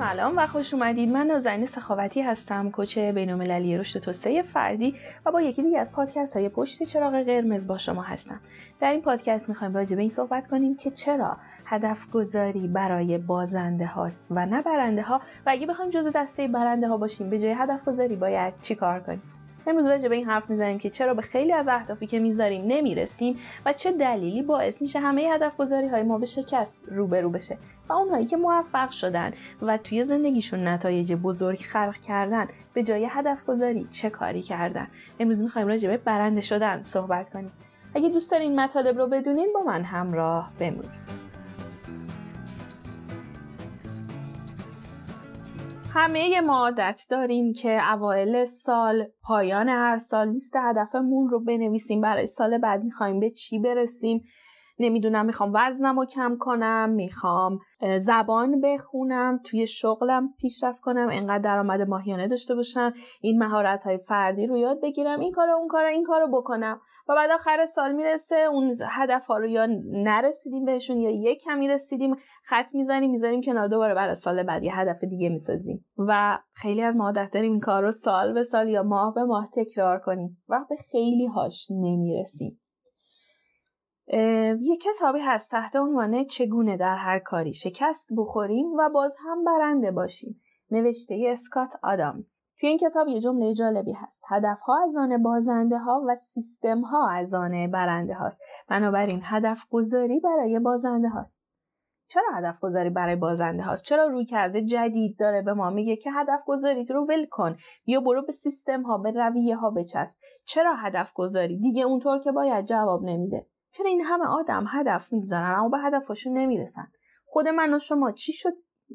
سلام و خوش اومدید. من نازنین سخاوتی هستم کوچ بینالمللی رشد توسعه فردی و با یکی دیگه از پادکست های پشت چراغ قرمز با شما هستم. در این پادکست می‌خوایم راجع به این صحبت کنیم که چرا هدف گذاری برای بازنده هاست و نه برنده ها. و اگه بخوایم جزء دسته برنده ها باشیم به جای هدف گذاری باید چیکار کنیم؟ امروز راجع به این حرف می‌زنیم که چرا به خیلی از اهدافی که می‌ذاریم نمی‌رسیم و چه دلیلی باعث میشه همه هدف گذاری های ما به شکست روبرو بشه و اونهایی که موفق شدن و توی زندگیشون نتایج بزرگ خلق کردن به جای هدف گذاری چه کاری کردن؟ امروز می‌خوایم راجع به برنده شدن صحبت کنیم. اگه دوست دارین مطالب رو بدونین با من همراه بمونید. همه ما عادت داریم که اوایل سال پایان هر سال لیست هدفمون رو بنویسیم. برای سال بعد می‌خوایم به چی برسیم؟ نمی‌دونم می‌خوام وزنم رو کم کنم می‌خوام زبان بخونم توی شغلم پیشرفت کنم انقدر درآمد ماهیانه داشته باشم این مهارت های فردی رو یاد بگیرم این کار اون کار این کار رو بکنم. و بعد آخر سال می‌رسه اون هدف ها رو یا نرسیدیم بهشون یا یک کمی رسیدیم خط می‌زنیم می‌ذاریم کنار دوباره برای سال بعد یه هدف دیگه می‌سازیم. و خیلی از ما عادت داریم این کار رو سال به سال یا ماه به ماه تکرار کنیم و به خیلی هاش نمی‌رسیم یه کتابی هست تحت عنوان چگونه در هر کاری شکست بخوریم و باز هم برنده باشیم. نوشته اسکات آدامز. توی این کتاب یه جمله جالبی هست. هدف ها از آن بازنده ها و سیستم ها از آن برنده هاست بنابراین هدف گذاری برای بازنده هاست چرا هدف گذاری برای بازنده هاست چرا روی کرده جدید داره به ما میگه که هدف گذاری رو ول کن؟ بیا برو به سیستم ها به رویه ها بچسب. چرا هدف گذاری دیگه اونطور که باید جواب نمیده. چرا این همه آدم هدف می‌گذارن اما به هدفشون نمی‌رسن؟ خود من و شما چی شد؟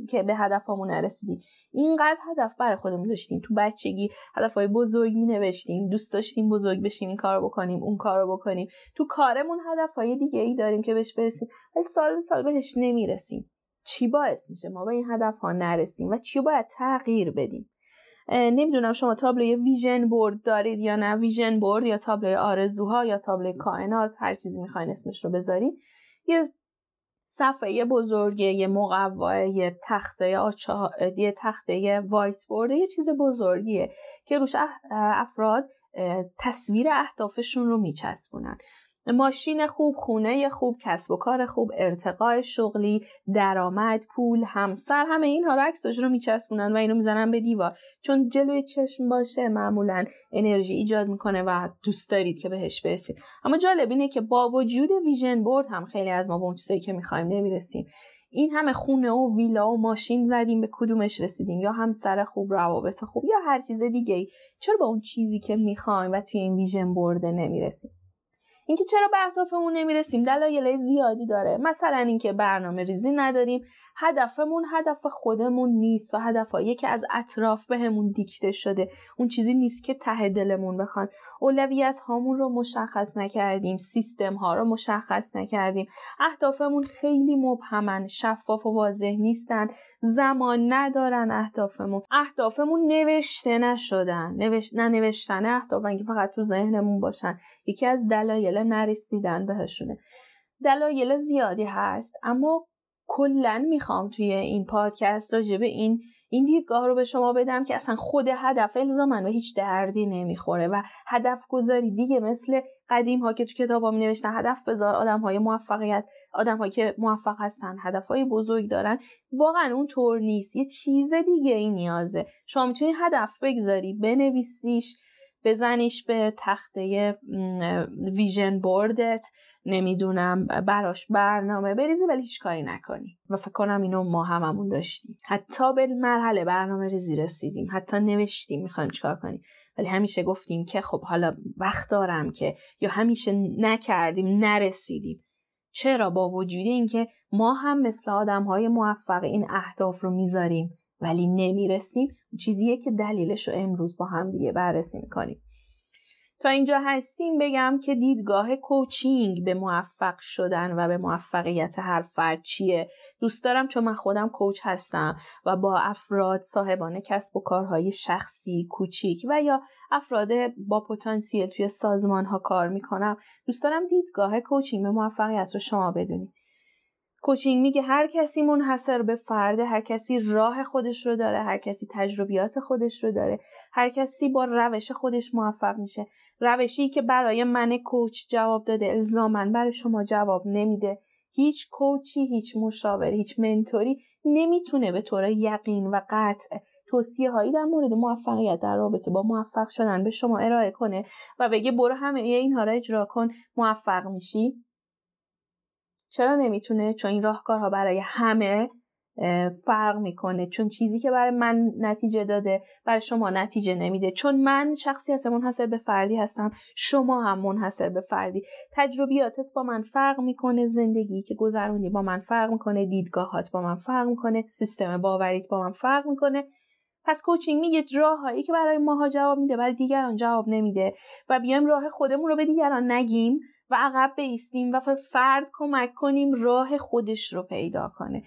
که به هدفمون نرسیدیم. اینقدر هدف برای خودمون داشتیم. تو بچگی هدفهای بزرگ می نوشتیم دوست داشتیم بزرگ بشیم این کارو بکنیم اون کارو بکنیم. تو کارمون هدفهای دیگه ای داریم که بهش برسیم ولی سال به سال بهش نمی‌رسیم. چی باعث میشه ما به این هدف ها نرسیم و چی باید تغییر بدیم؟ نمی‌دونم شما تابلوی vision board دارید یا نه. vision board یا تابلوی آرزوها یا تابلوی کائنات هر چیزی می‌خواین اسمش رو بذارید. یه صفحه بزرگه یه یه تخته آچا یه تخته whiteboard یه چیز بزرگیه که روش افراد تصویر اهدافشون رو میچسبونن. ماشین خوب، خونه خوب، کسب و کار خوب، ارتقاء شغلی، درآمد، پول، همسر همه اینها رو عکسش رو میچسبونن و اینو می‌زنن به دیوار. چون جلوی چشم باشه معمولا انرژی ایجاد می‌کنه و دوست دارید که بهش برسید. اما جالب اینه که با وجود ویژن بورد هم خیلی از ما به اون چیزایی که می‌خوایم نمی‌رسیم. این همه خونه و ویلا و ماشین زدیم به کدومش رسیدیم؟ یا همسر خوب روابط خوب یا هر چیز دیگه چرا با اون چیزی که می‌خوایم و توی این ویژن بورد نمی‌رسیم؟ اینکه چرا به اهدافمون نمی‌رسیم دلایل زیادی داره. مثلا اینکه برنامه ریزی نداریم هدفمون هدف خودمون نیست و هدفهایی که از اطراف بهمون دیکته شده. اون چیزی نیست که ته دلمون بخوان اولویت هامون رو مشخص نکردیم سیستم ها رو مشخص نکردیم. اهدافمون خیلی مبهمن شفاف و واضح نیستن. زمان ندارن اهدافمون. اهدافمون نوشته نشدن. نوش... ننوشتن اهدافن که فقط تو ذهنمون باشن. یکی از دلایل نرسیدن بهشونه. دلایل زیادی هست اما کلا می‌خوام توی این پادکست راجع به این این دیدگاه رو به شما بدم که اصلا خود هدف الزامن و هیچ دردی نمی‌خوره و هدف گذاری دیگه مثل قدیم ها که تو کتاب ها می نوشتن هدف بذار آدم های موفقیت آدم هایی که موفق هستن هدف های بزرگ دارن. واقعا اون طور نیست. یه چیز دیگه ای نیازه. شما می‌تونی هدف بگذاری بنویسیش بزنیش به تخته ویژن بوردت. نمی‌دونم براش برنامه بریزی ولی هیچ کاری نکنی. و فکر کنم اینو ما هممون داشتیم. حتی به مرحله برنامه ریزی رسیدیم. حتی نوشتیم می‌خوایم چیکار کنیم. ولی همیشه گفتیم که خب حالا وقت دارم که یا همیشه نکردیم نرسیدیم. چرا با وجود اینکه ما هم مثل آدم های موفق این اهداف رو می‌ذاریم ولی نمی‌رسیم چیزیه که دلیلش رو امروز با هم دیگه بررسی می‌کنیم. تا اینجا هستیم بگم که دیدگاه کوچینگ به موفق شدن و به موفقیت هر فرد چیه. دوست دارم چون من خودم کوچ هستم و با افراد صاحبان کسب و کارهای شخصی کوچیک و یا افراد با پتانسیل توی سازمان ها کار می‌کنم دوست دارم دیدگاه کوچینگ به موفقیت رو شما بدونید کوچینگ میگه هر کسی منحصر به فرده هر کسی راه خودش رو داره هر کسی تجربیات خودش رو داره هر کسی با روش خودش موفق میشه. روشی که برای من کوچ جواب داده الزامن برای شما جواب نمیده. هیچ کوچی هیچ مشاور هیچ منتوری نمی‌تونه به طور یقین و قطع توصیه هایی در مورد موفقیت در رابطه با موفق شدن به شما ارائه کنه و بگه برو همه اینها را اجرا کن موفق میشی؟ چرا نمی‌تونه؟ چون این راهکارها برای همه فرق می‌کنه. چون چیزی که برای من نتیجه داده برای شما نتیجه نمیده. چون من شخصیت منحصر به فردی هستم شما هم منحصر به فردی. تجربیاتت با من فرق می‌کنه زندگی که گذروندی با من فرق می‌کنه دیدگاهات با من فرق می‌کنه سیستم باوریت با من فرق می‌کنه. پس کوچینگ میگه راههایی که برای ماها جواب میده برای دیگران جواب نمیده. و بیایم راه خودمون رو به دیگران نگیم. و عقب بیستیم و فرد کمک کنیم راه خودش رو پیدا کنه.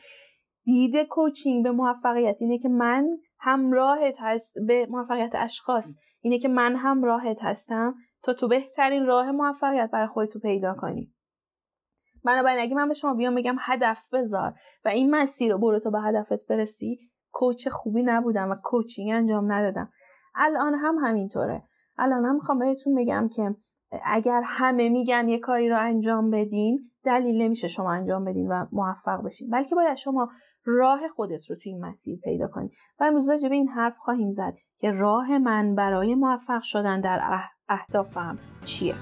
دید کوچینگ به موفقیت اینه که من همراهت هست به موفقیت اشخاص اینه که من همراهت هستم تا تو بهترین راه موفقیت برای خودت رو پیدا کنی. بنابراین اگه من به شما بیام بگم هدف بذار و این مسیر رو برو تو به هدفت برسی کوچ خوبی نبودم و کوچینگ انجام ندادم. الان هم همینطوره. الان هم می‌خوام بهتون بگم که اگر همه میگن یه کاری رو انجام بدین دلیل نمیشه شما انجام بدین و موفق بشین. بلکه باید شما راه خودت رو توی این مسیر پیدا کنی. و امروز راجع به این حرف خواهیم زد که راه من برای موفق شدن در اهدافم چیه؟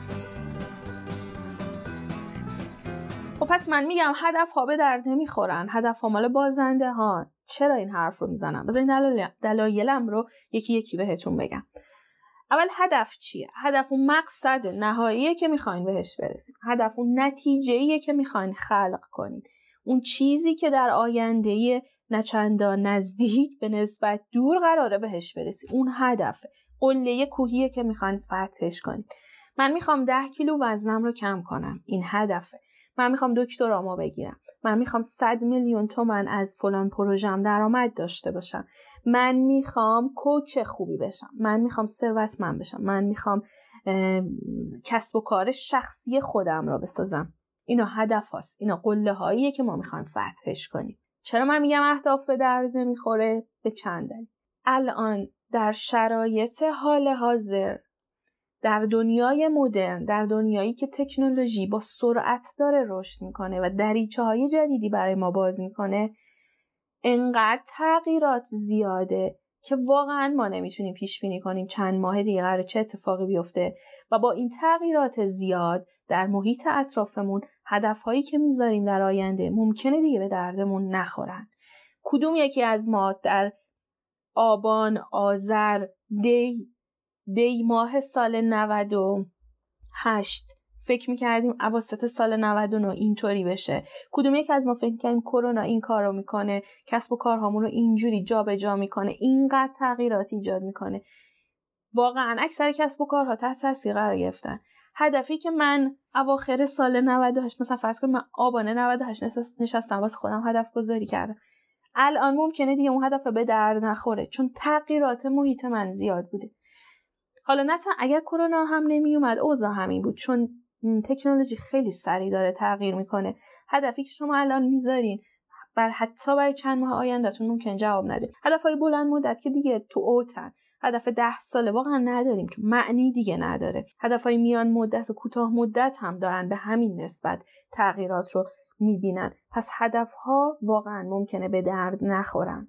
خب پس من میگم هدف ها به درد نمی‌خورن. هدف ها مال بازنده ها چرا این حرف رو می‌زنم؟ بذارین دلایلم رو یکی یکی بهتون بگم. اول هدف چیه؟ هدف اون مقصد نهاییه که می‌خواین بهش برسید. هدف اون نتیجه که می‌خواین خلق کنید. اون چیزی که در آینده نچندان نزدیک به نسبت دور قراره بهش برسید. اون هدفه. قله کوهیه که می‌خواین فتحش کنید. من می‌خوام ده کیلو وزنم رو کم کنم. این هدفه. من می‌خوام دکترامو بگیرم. من می‌خوام صد میلیون تومن از فلان پروژم درآمد داشته باشم. من می‌خوام کوچ خوبی بشم. من می‌خوام ثروتمند بشم. من می‌خوام کسب و کار شخصی خودم را بسازم. اینا هدف هاست. اینا قله هاییه که ما می‌خوایم فتحش کنیم. چرا من میگم اهداف به درد نمی‌خوره؟ به چند الان در شرایط حال حاضر در دنیای مدرن در دنیایی که تکنولوژی با سرعت داره رشد می‌کنه و دریچه های جدیدی برای ما باز می‌کنه انقدر تغییرات زیاده که واقعا ما نمی‌تونیم پیش بینی کنیم چند ماه دیگه قرار چه اتفاقی بیفته و با این تغییرات زیاد در محیط اطرافمون هدفهایی که می‌ذاریم در آینده ممکنه دیگه به دردمون نخورن. کدوم یکی از ما در آبان آذر دی دی ماه سال 98 فکر می‌کردیم اواسط سال 99 اینطوری بشه. کدوم یک از ما فکر کردیم کرونا این کار رو می‌کنه کسب و کارهامون رو اینجوری جابجا جا می‌کنه اینقدر تغییرات ایجاد می‌کنه. واقعا اکثر کسب و کارها تحت تاثیر قرار گرفتن. هدفی که من اواخر سال 98 مثلا فرض کنم من آبانه 98 نشستم واسه خودم هدف گذاری کردم. الان ممکنه دیگه اون هدف به درد نخوره چون تغییرات محیط من زیاد بوده. حالا نه اگر کرونا هم نمی اومد اوضاع همین بود. چون تکنولوژی خیلی سریع داره تغییر می‌کنه. هدفی که شما الان می‌ذارین بر حتی برای چند ماه آیندهتون ممکن جواب نده. هدفهای بلند مدت که دیگه تو اوتن. هدف ده ساله واقعا نداریم چون معنی دیگه نداره. هدفهای میان مدت و کوتاه مدت هم دارن به همین نسبت تغییرات رو می‌بینن. پس هدفها واقعا ممکنه به درد نخورن.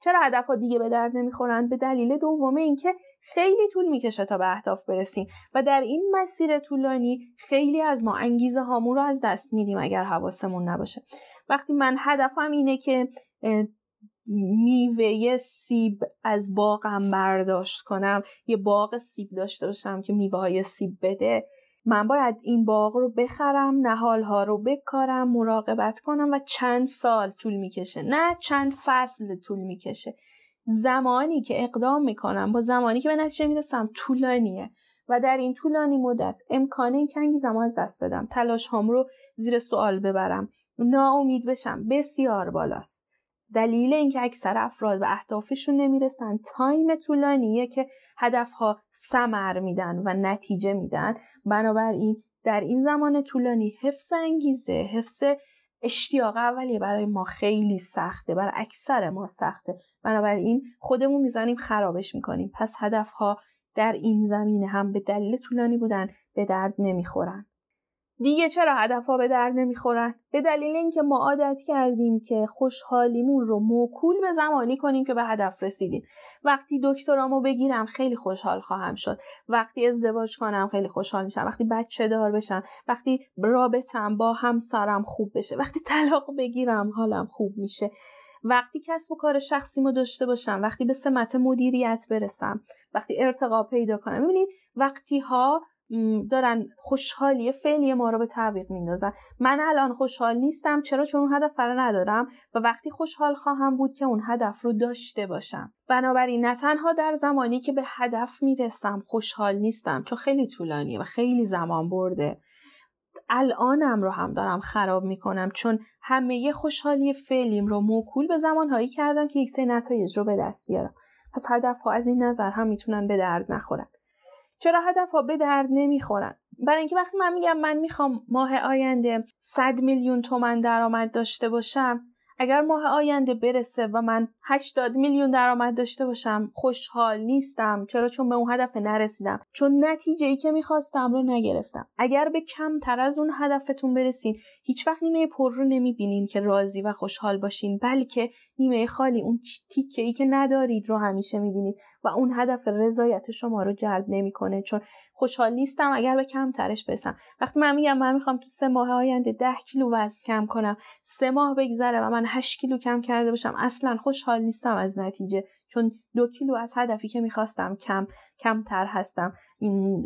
چرا هدفها دیگه به درد نمی‌خورن؟ به دلیل دوم اینکه خیلی طول می‌کشه تا به اهداف برسیم و در این مسیر طولانی خیلی از ما انگیزه هامون رو از دست میدیم اگر حواسمون نباشه. وقتی من هدفم اینه که میوه سیب از باغم برداشت کنم یه باغ سیب داشته باشم که میوه های سیب بده من باید این باغ رو بخرم نهال ها رو بکارم مراقبت کنم و چند سال طول می‌کشه. نه چند فصل طول می‌کشه. زمانی که اقدام می‌کنم با زمانی که به نتیجه می‌رسم طولانیه و در این طولانی مدت امکان این که انگیزم از دست بدم تلاش هم رو زیر سوال ببرم ناامید بشم بسیار بالاست. دلیل اینکه اکثر افراد به اهدافشون نمی‌رسن تایم طولانیه که هدفها سمر میدن و نتیجه میدن. بنابراین در این زمان طولانی حفظ انگیزه حفظ اشتیاق اولیه برای ما خیلی سخته برای اکثر ما سخته. بنابراین خودمون می‌زنیم خرابش می‌کنیم. پس هدفها در این زمینه هم به دلیل طولانی بودن به درد نمی‌خورن. دیگه چرا هدفها به درد نمی‌خورن؟ به دلیل اینکه ما عادت کردیم که خوشحالیمون رو موکول به زمانی کنیم که به هدف رسیدیم. وقتی دکترامو بگیرم خیلی خوشحال خواهم شد. وقتی ازدواج کنم خیلی خوشحال میشم. وقتی بچه دار بشم. وقتی رابطم با همسرم خوب بشه. وقتی طلاق بگیرم حالم خوب میشه. وقتی کسب و کار شخصیمو داشته باشم. وقتی به سمت مدیریت برسم. وقتی ارتقا پیدا کنم. ببینید وقتی ها دارن خوشحالی فعلی ما رو به تعویق میندازن. من الان خوشحال نیستم چرا؟ چون اون هدف رو ندارم و وقتی خوشحال خواهم بود که اون هدف رو داشته باشم. بنابراین نه تنها در زمانی که به هدف می‌رسم خوشحال نیستم چون خیلی طولانیه و خیلی زمان برده. الانم رو هم دارم خراب می‌کنم چون همه خوشحالی فعلیم رو موکول به زمانهایی کردم که یک سری نتایج رو به دست بیارم. پس هدف ها از این نظر هم می‌تونن به درد نخورن. چرا هدف ها به درد نمی‌خورن؟ برای اینکه وقتی من میگم من می‌خوام ماه آینده 100 میلیون تومن درآمد داشته باشم اگر ماه آینده برسه و من 80 میلیون درآمد داشته باشم خوشحال نیستم. چرا؟ چون به اون هدف نرسیدم. چون نتیجه ای که می‌خواستم رو نگرفتم. اگر به کمتر از اون هدفتون برسین هیچ وقت نیمه پر رو نمی‌بینین که راضی و خوشحال باشین بلکه نیمه خالی اون تیکه ای که ندارید رو همیشه می‌بینید و اون هدف رضایت شما رو جلب نمی‌کنه. چون خوشحال نیستم اگر به کم ترش برسم. وقتی من میگم من می‌خوام تو سه ماه آینده ده کیلو وزن کم کنم سه ماه بگذره و من هشت کیلو کم کرده باشم اصلا خوشحال نیستم از نتیجه. چون دو کیلو از هدفی که می‌خواستم کم کمتر هستم.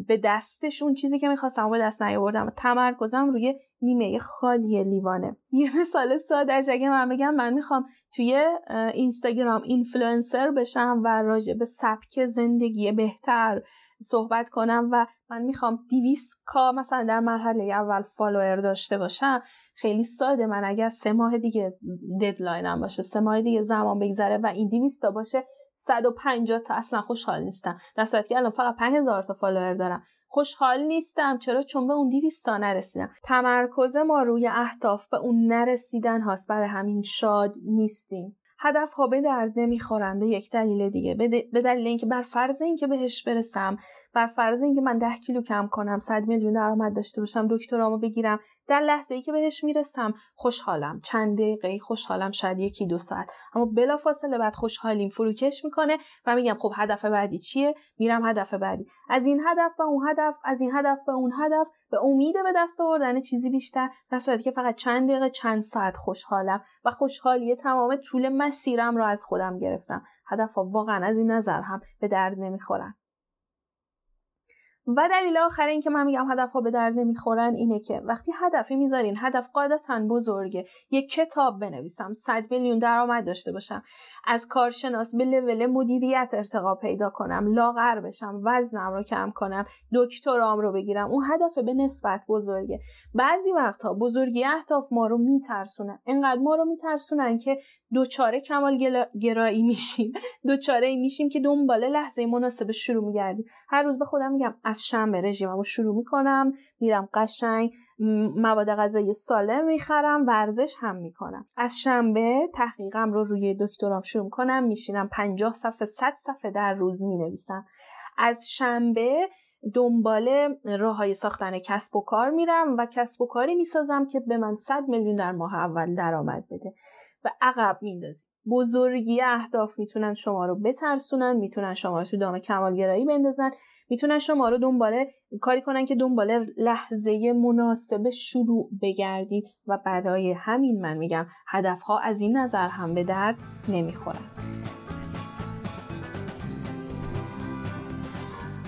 به دستش اون چیزی که می‌خواستم به دست نیاوردم. تمرکزم روی نیمه خالی لیوانه. یه مثال ساده اگه من بگم من می‌خوام توی اینستاگرام اینفلوئنسر بشم و راجع به سبک زندگی بهتر صحبت کنم و من می‌خوام 200 K مثلا در مرحله اول follower داشته باشم خیلی ساده من اگر سه ماه دیگه deadline م باشه سه ماه دیگه زمان بگذره و این 200 تا باشه 150 تا اصلا خوشحال نیستم. در صورتی که الان فقط 5000 تا فالوور دارم. خوشحال نیستم چرا؟ چون به اون 200 تا نرسیدم. تمرکز ما روی اهداف به اون نرسیدن هاست. برای همین شاد نیستیم. هدف ها به درد نمی‌خورن به یک دلیل دیگه. به دلیل اینکه بر فرض اینکه بهش برسم بر فرض اینکه من ده کیلو کم کنم 100 میلیون درآمد داشته باشم دکترامو بگیرم در لحظه ای که بهش می‌رسم خوشحالم. چند دقیقه خوشحالم شاید یکی دو ساعت. اما بلافاصله بعد خوشحالیم فروکش می‌کنه و میگم خب هدف بعدی چیه؟ میرم هدف بعدی. از این هدف به اون هدف از این هدف به اون هدف به امید به دست آوردن چیزی بیشتر در صورتی که فقط چند دقیقه چند ساعت خوشحالم و خوشحالی تمام طول مسیرم را از خودم گرفتم. هدف واقعا از این نظر هم به درد نمی‌خورن. و دلیل آخر این که من میگم هدف ها به درد نمی‌خورن اینه که وقتی هدفی می‌ذارین هدف قاعدتا بزرگه. یک کتاب بنویسم 100 میلیون درآمد داشته باشم. از کارشناس به لول مدیریت ارتقا پیدا کنم لاغر بشم وزنم رو کم کنم دکترام رو بگیرم. اون هدف به نسبت بزرگه. بعضی وقتها بزرگی اهداف ما رو میترسونن انقدر ما رو میترسونن که دوچاره کمال گرایی میشیم. دوچاره میشیم که دنبال لحظه مناسب شروع میگردیم. هر روز به خودم میگم از شنبه رژیممو شروع می‌کنم میرم قشنگ مواد غذایی سالم می‌خرم ورزش هم می‌کنم. از شنبه تحقیقم رو روی دکترام شروع کنم میشینم پنجاه صفحه صد صفحه در روز می‌نویسم. از شنبه دنبال راه های ساختن کسب و کار میرم و کسب و کاری می‌سازم که به من 100 میلیون در ماه اول درآمد بده. و عقب میندازیم بزرگی اهداف می‌تونن شما رو بترسونن می‌تونن شما رو تو دام کمالگرایی بندازن. می‌تونن شما رو دنباله کاری کنن که دنباله لحظه مناسب شروع بگردید و برای همین من میگم هدفها از این نظر هم به درد نمی‌خورن.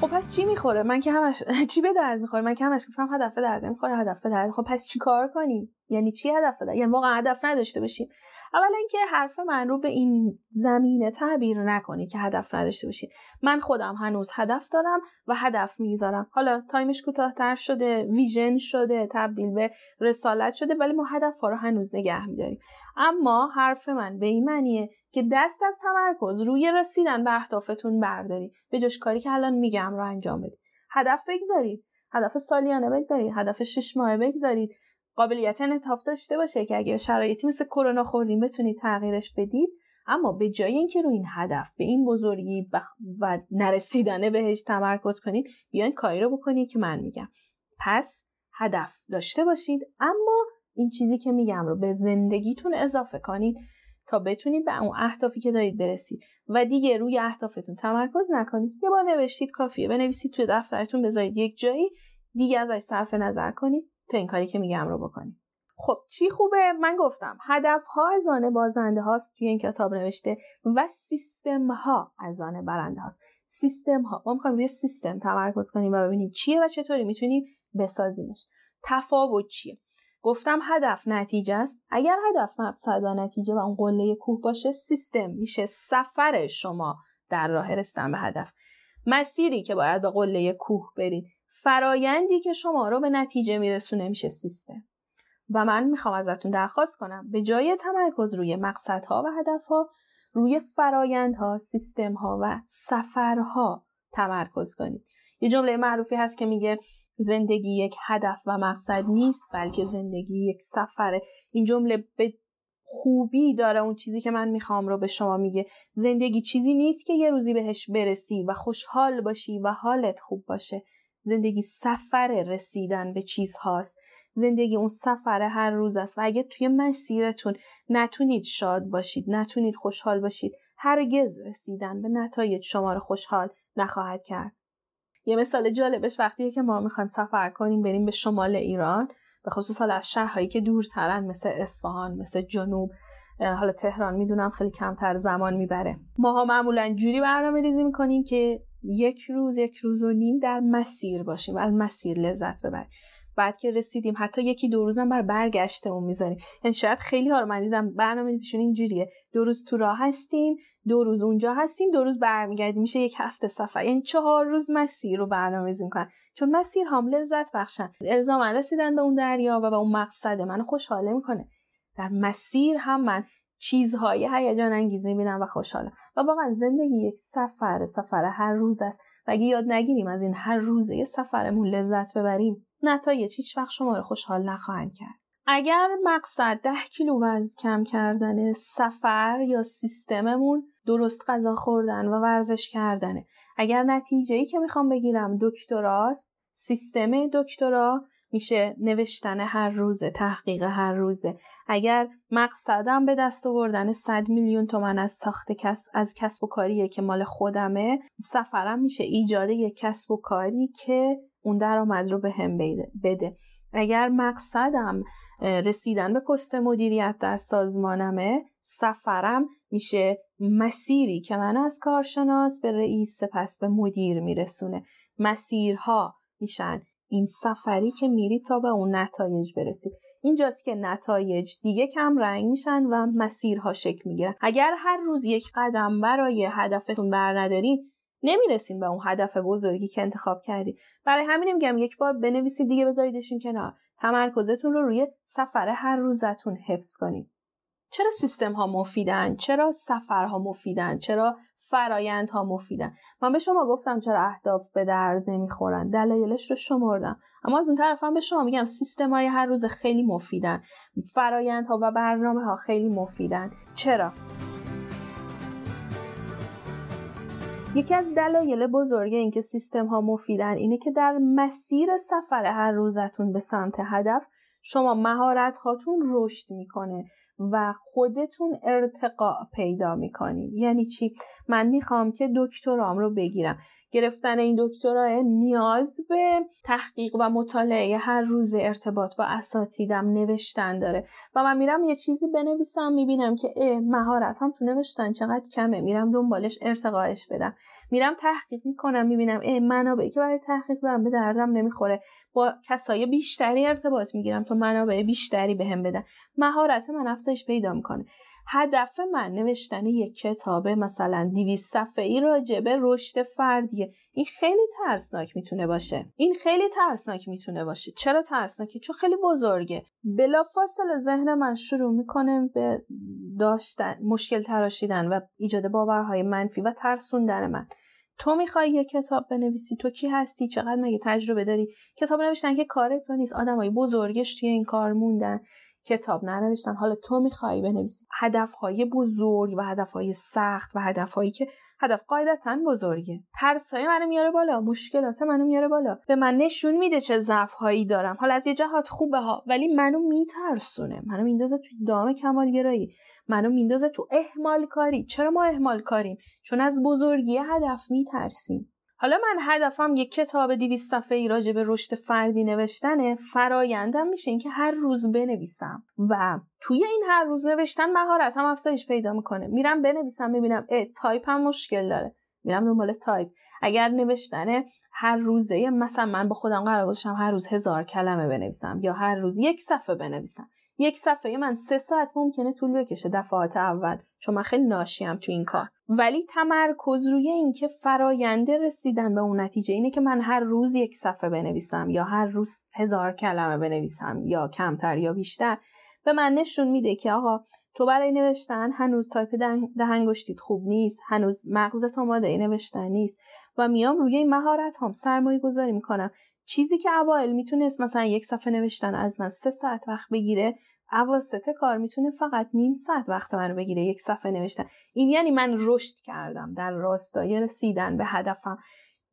خب پس چی می‌خوره؟ من که همش چی به درد می‌خوره؟ من که همش گفتم هدف به درد نمی‌خوره هدف به درد. خب پس چی کار کنیم؟ یعنی چی هدف به یعنی واقعا هدف نداشته باشیم. اولا اینکه حرف من رو به این زمینه تعبیر نکنید که هدف نداشته باشید من خودم هنوز هدف دارم و هدف می‌ذارم حالا time ش کوتاهتر شده vision شده تبدیل به رسالت شده ولی ما هدف ها رو هنوز نگه میداریم. اما حرف من به این معنیه که دست از تمرکز روی رسیدن به اهدافتون بردارید به جاش کاری که الان میگم رو انجام بدید. هدف بگذارید. هدف سالیانه بگذارید. هدف شش ماهه بگذارید. قابلیت انعطاف داشته باشه که اگر شرایطی مثل کرونا خوردیم بتونید تغییرش بدید. اما به جای اینکه رو این هدف به این بزرگی و نرسیدنه بهش تمرکز کنید بیاین کاری رو بکنید که من میگم. پس هدف داشته باشید. اما این چیزی که میگم رو به زندگیتون اضافه کنید تا بتونید به اون اهدافی که دارید برسید. و دیگه روی اهدافتون تمرکز نکنید. یه بار نوشتید کافیه. بنویسید توی دفترتون بذارید یک جایی. دیگه ازش صرف نظر کنید. تا این کاری که میگم رو بکنید خب چی خوبه؟ من گفتم هدف ها از آن بازنده هاست توی این کتاب نوشته و سیستم ها از آن برنده هاست. سیستم ها ما می‌خوایم روی سیستم تمرکز کنیم و ببینیم چیه و چطوری می‌تونیم بسازیمش. تفاوت چیه؟ گفتم هدف نتیجه است. اگر هدف مقصد و نتیجه و اون قله کوه باشه سیستم میشه سفر شما در راه رسیدن به هدف. مسیری که باید به قله کوه برید. فرایندی که شما رو به نتیجه میرسونه میشه سیستم. و من می‌خوام ازتون درخواست کنم به جای تمرکز روی مقصدها و هدفها روی فرایندها سیستمها و سفرها تمرکز کنید. یه جمله معروفی هست که میگه زندگی یک هدف و مقصد نیست بلکه زندگی یک سفره این جمله به خوبی داره اون چیزی که من می‌خوام رو به شما میگه. زندگی چیزی نیست که یه روزی بهش برسی و خوشحال باشی و حالت خوب باشه. زندگی سفر رسیدن به چیزهاست. زندگی اون سفر هر روز است و اگه توی مسیرتون نتونید شاد باشید نتونید خوشحال باشید هرگز رسیدن به نتایج شما رو خوشحال نخواهد کرد. یه مثال جالبش وقتیه که ما می‌خوایم سفر کنیم بریم به شمال ایران به خصوص حالا از شهرهایی که دورترن مثل اصفهان مثل جنوب حالا تهران می‌دونم خیلی کمتر زمان می‌بره. ماها معمولا جوری برنامه ریزی می‌کنیم که یک روز یک روز و نیم در مسیر باشیم از مسیر لذت ببریم. بعد که رسیدیم حتی یکی دو روزم بر برگشتمون می‌ذاریم. یعنی شاید خیلی ها رو من دیدم برنامه‌ریزیشون اینجوریه. دو روز تو راه هستیم دو روز اونجا هستیم دو روز برمیگردیم. میشه یک هفته سفر. یعنی چهار روز مسیر رو برنامه‌ریزی می‌کنن. چون مسیر هم لذت بخشن. الزاما رسیدن به اون دریا و به اون مقصد من خوشحاله می‌کنه. در مسیر هم من چیزهای هیجان انگیز می‌بینم و خوشحالم. و واقعا زندگی یک سفر سفر هر روز است. و اگه یاد نگیریم از این هر روزه سفرمون لذت ببریم نتایج هیچ وقت شما رو خوشحال نخواهند کرد. اگر مقصد ده کیلو وزن کم کردن سفر یا سیستممون درست غذا خوردن و ورزش کردنه. اگر نتیجه ای که می‌خوام بگیرم دکتراست سیستم دکترا میشه نوشتن هر روزه تحقیق هر روزه. اگر مقصدم به دست آوردن 100 میلیون تومن از ساخت کسب از کسب و کاریه که مال خودمه سفرم میشه ایجاد یک کسب و کاری که اون درآمد رو به هم بده. اگر مقصدم رسیدن به پست مدیریت در سازمانمه سفرم میشه مسیری که من از کارشناس به رئیس سپس به مدیر میرسونه. مسیرها میشن این سفری که میری تا به اون نتایج برسید. اینجاست که نتایج دیگه کم رنگ میشن و مسیرها شکل می‌گیرن. اگر هر روز یک قدم برای هدفتون بر ندارین نمی‌رسیم به اون هدف بزرگی که انتخاب کردی. برای همین میگم یک بار بنویسید دیگه بذاریدشون کنار. تمرکزتون رو روی سفر هر روزتون حفظ کنید. چرا سیستم ها مفیدن؟ چرا سفرها مفیدن؟ چرا فرایندها مفیدن. من به شما گفتم چرا اهداف به درد نمی‌خورن. دلایلش رو شمردم. اما از اون طرف هم به شما میگم سیستم های هر روز خیلی مفیدن. فرایندها و برنامه ها خیلی مفیدن. چرا؟ یکی از دلایل بزرگ اینکه سیستم ها مفیدن اینه که در مسیر سفر هر روزتون به سمت هدف شما مهارت هاتون رشد می‌کنه و خودتون ارتقاء پیدا می‌کنید. یعنی چی؟ من می‌خوام که دکترام رو بگیرم. گرفتن این دکترا نیاز به تحقیق و مطالعه هر روز ارتباط با اساتیدم نوشتن داره. و من میرم یه چیزی بنویسم می‌بینم که اه مهارت هم تو نوشتن چقدر کمه. میرم دنبالش ارتقاش بدم. میرم تحقیق می‌کنم می‌بینم اه منابعی که برای تحقیق دارم به دردم نمی‌خوره. با کسای بیشتری ارتباط می‌گیرم تا منابع بیشتری بهم به بدن. مهارت من افزایش پیدا می‌کنه. هدف من نوشتن یک کتاب مثلا 200 صفحه ای راجع به رشد فردیه. این خیلی ترسناک می‌تونه باشه. این خیلی ترسناک می‌تونه باشه. چرا ترسناکه؟ چون خیلی بزرگه. بلافاصله ذهن من شروع می‌کنه به داشتن مشکل تراشیدن و ایجاد باورهای منفی و ترسوندن من. تو می‌خوای یه کتاب بنویسی؟ تو کی هستی؟ چقدر مگه تجربه داری؟ کتاب نوشتن که کار تو نیست. آدمای بزرگش توی این کار موندن. کتاب ننوشتن. حالا تو می‌خوای بنویسی هدفهای بزرگ و هدفهای سخت و هدفهایی که هدف قاعدتا بزرگه. ترسای منو میاره بالا مشکلات منو میاره بالا. به من نشون میده چه ضعف هایی دارم. حالا از یه جهات خوبه ها ولی منو میترسونه. منو میندازه تو دام کمالگرایی. منو میندازه تو اهمال کاری چرا ما اهمال کاریم چون از بزرگی هدف میترسیم. حالا من هدفم یک کتاب 200 صفحه ای راجع به رشد فردی نوشتنه. فرایندم میشه اینکه هر روز بنویسم. و توی این هر روز نوشتن مهارت هم افزایش پیدا می‌کنه. میرم بنویسم می‌بینم اه تایپ هم مشکل داره. میرم دنبال تایپ. اگر نوشتن هر روزه مثلا من با خودم قرار گذاشتم هر روز هزار کلمه بنویسم یا هر روز یک صفحه بنویسم. یک صفحه من سه ساعت ممکنه طول بکشه دفعات اول. چون من خیلی ناشیم تو این کار. ولی تمرکز روی اینکه فراینده رسیدن به اون نتیجه اینه که من هر روز یک صفحه بنویسم یا هر روز هزار کلمه بنویسم یا کمتر یا بیشتر به من نشون میده که آقا تو برای نوشتن هنوز تایپ دهنگشتیت خوب نیست هنوز مغزت آماده نوشتن نیست و میام روی مهارت هم سرمایه گذاری می‌کنم. چیزی که اوایل می‌تونست مثلا یک صفحه نوشتن از من سه ساعت وقت بگیره اواسط کار می‌تونه فقط نیم ساعت وقت من رو بگیره یک صفحه نوشتن. این یعنی من رشد کردم در راستای رسیدن به هدفم.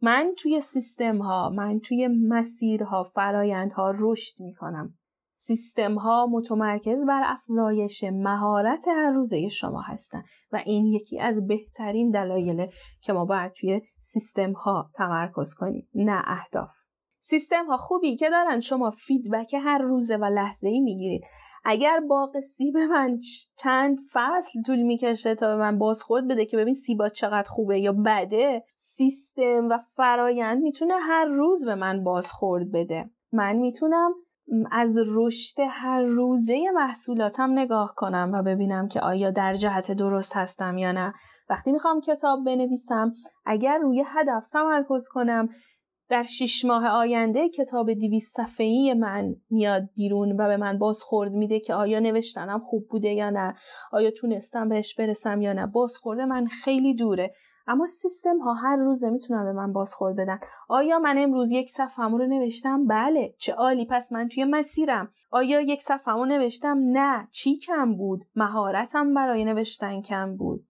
من توی سیستم ها من توی مسیرها فرایندها رشد می‌کنم. سیستم ها متمرکز بر افزایش مهارت هر روزه شما هستن و این یکی از بهترین دلایل که ما باید توی سیستم ها تمرکز کنیم نه اهداف. سیستم ها خوبی که دارن شما فیدبک هر روزه و لحظه ای می‌گیرید. اگر باغ سیب من چند فصل طول می‌کشه تا به من بازخورد بده که ببین سیبات چقدر خوبه یا بده سیستم و فرایند می‌تونه هر روز به من بازخورد بده. من می‌تونم از رشد هر روزه محصولاتم نگاه کنم و ببینم که آیا در جهت درست هستم یا نه. وقتی می‌خوام کتاب بنویسم اگر روی هدف تمرکز کنم در شیش ماه آینده کتاب دیویست صفحه‌ای من میاد بیرون و به من بازخورد میده که آیا نوشتنم خوب بوده یا نه آیا تونستم بهش برسم یا نه. بازخورد من خیلی دوره. اما سیستم ها هر روزه می‌تونن به من بازخورد بدن. آیا من امروز یک صفحه رو نوشتم؟ بله. چه عالی. پس من توی مسیرم. آیا یک صفحه رو نوشتم؟ نه. چی کم بود؟ مهارتم برای نوشتن کم بود.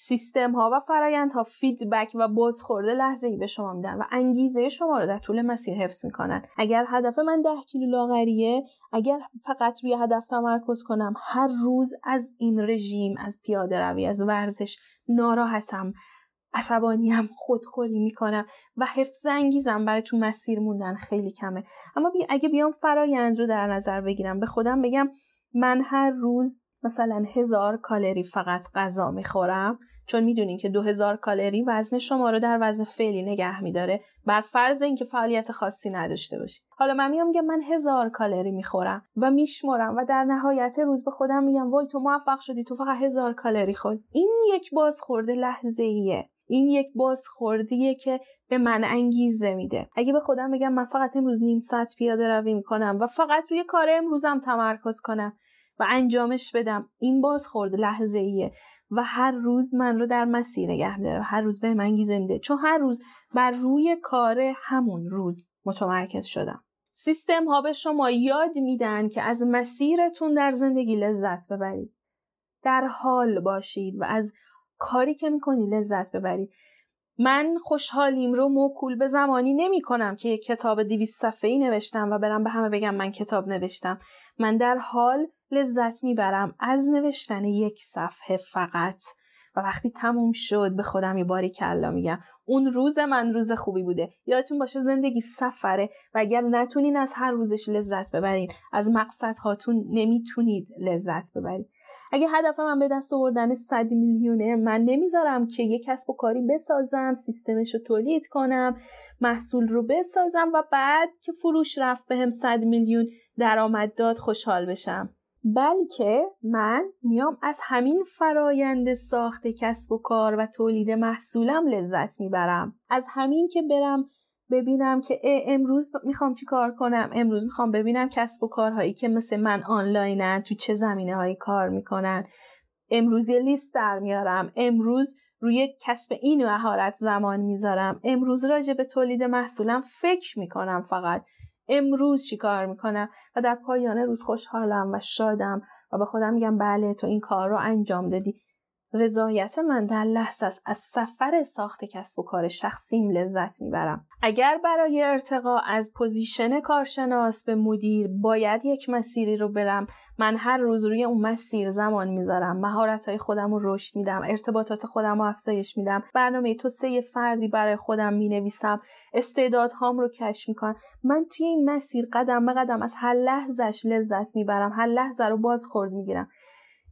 سیستم ها و فرایند ها فیدبک و بازخورده لحظه ای به شما میدن و انگیزه شما رو در طول مسیر حفظ می‌کنن. اگر هدف من ده کیلو لاغریه اگر فقط روی هدف تمرکز کنم هر روز از این رژیم از پیاده روی از ورزش ناراحتم عصبانیم خودخوری می‌کنم و حفظ انگیزم برای تو مسیر موندن خیلی کمه. اما بی اگه بیام فرایند رو در نظر بگیرم به خودم بگم من هر روز مثلا هزار کالری فقط غذا می‌خورم. چون می‌دونین که 2000 کالری وزن شما رو در وزن فعلی نگه میداره. بر فرض اینکه فعالیت خاصی نداشته باشید. حالا من میام میگم من هزار کالری می‌خورم و میشمرم و در نهایت روز به خودم میگم وای تو موفق شدی تو فقط هزار کالری خوردی این یک بازخورد لحظه ایه این یک بازخوردیه که به من انگیزه میده. اگه به خودم بگم من فقط امروز نیم ساعت پیاده روی می‌کنم و فقط روی کار امروزم تمرکز کنم و انجامش بدم. این بازخورد لحظه ایه و هر روز من رو در مسیر نگه میداره. هر روز به من انگیزه میده. چون هر روز بر روی کار همون روز متمرکز شدم. سیستم ها به شما یاد میدن که از مسیرتون در زندگی لذت ببرید. در حال باشید و از کاری که می‌کنی لذت ببرید. من خوشحالیم رو موکول به زمانی نمی کنم که یک کتاب دیویست صفحه ای نوشتم و برم به همه بگم من کتاب نوشتم. من در حال لذت می‌برم از نوشتن یک صفحه فقط. و وقتی تموم شد به خودم یه باری کلا میگم. اون روز من روز خوبی بوده. یادتون باشه زندگی سفره. و اگر نتونین از هر روزش لذت ببرین از مقصد هاتون نمی‌تونید لذت ببرید. اگه هدف من به دست آوردن 100 میلیونه من نمی‌ذارم که یه کسب و کاری بسازم سیستمش رو تولید کنم محصول رو بسازم و بعد که فروش رفت بهم به 100 میلیون درآمد داد خوشحال بشم. بلکه من میام از همین فرایند ساخت کسب و کار و تولید محصولم لذت می‌برم. از همین که برم ببینم که امروز می‌خوام چی کار کنم؟ امروز می‌خوام ببینم کسب و کارهایی که مثل من آنلاینن تو چه زمینه هایی کار می‌کنن. امروز یه لیست در میارم. امروز روی کسب این مهارت زمان می‌ذارم. امروز راجع به تولید محصولم فکر می‌کنم فقط. امروز چی کار می‌کنم؟ و در پایان روز خوشحالم و شادم و به خودم میگم بله تو این کار رو انجام دادی. رضایت من در لحظه است. از سفر ساخت کسب و کار شخصیم لذت می‌برم. اگر برای ارتقا از position کارشناس به مدیر باید یک مسیری رو برم من هر روز روی اون مسیر زمان می‌ذارم. مهارت های خودم رو رشد میدم ارتباطات خودم رو افزایش میدم. برنامه توسعه فردی برای خودم می‌نویسم. استعدادهام رو کشف می‌کنم. من توی این مسیر قدم به قدم از هر لحظهش لذت می‌برم. هر لحظه رو بازخورد می‌گیرم.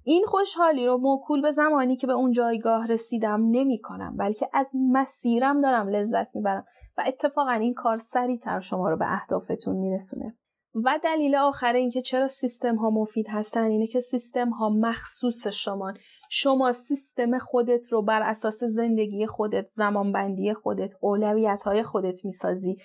این خوشحالی رو موکول به زمانی که به اون جایگاه رسیدم نمی کنم بلکه از مسیرم دارم لذت می‌برم و اتفاقا این کار سریعتر شما رو به اهدافتون میرسونه و دلیل آخر اینکه چرا سیستم ها مفید هستن اینه که سیستم ها مخصوص شما. شما سیستم خودت رو بر اساس زندگی خودت زمانبندی خودت اولویت های خودت می‌سازی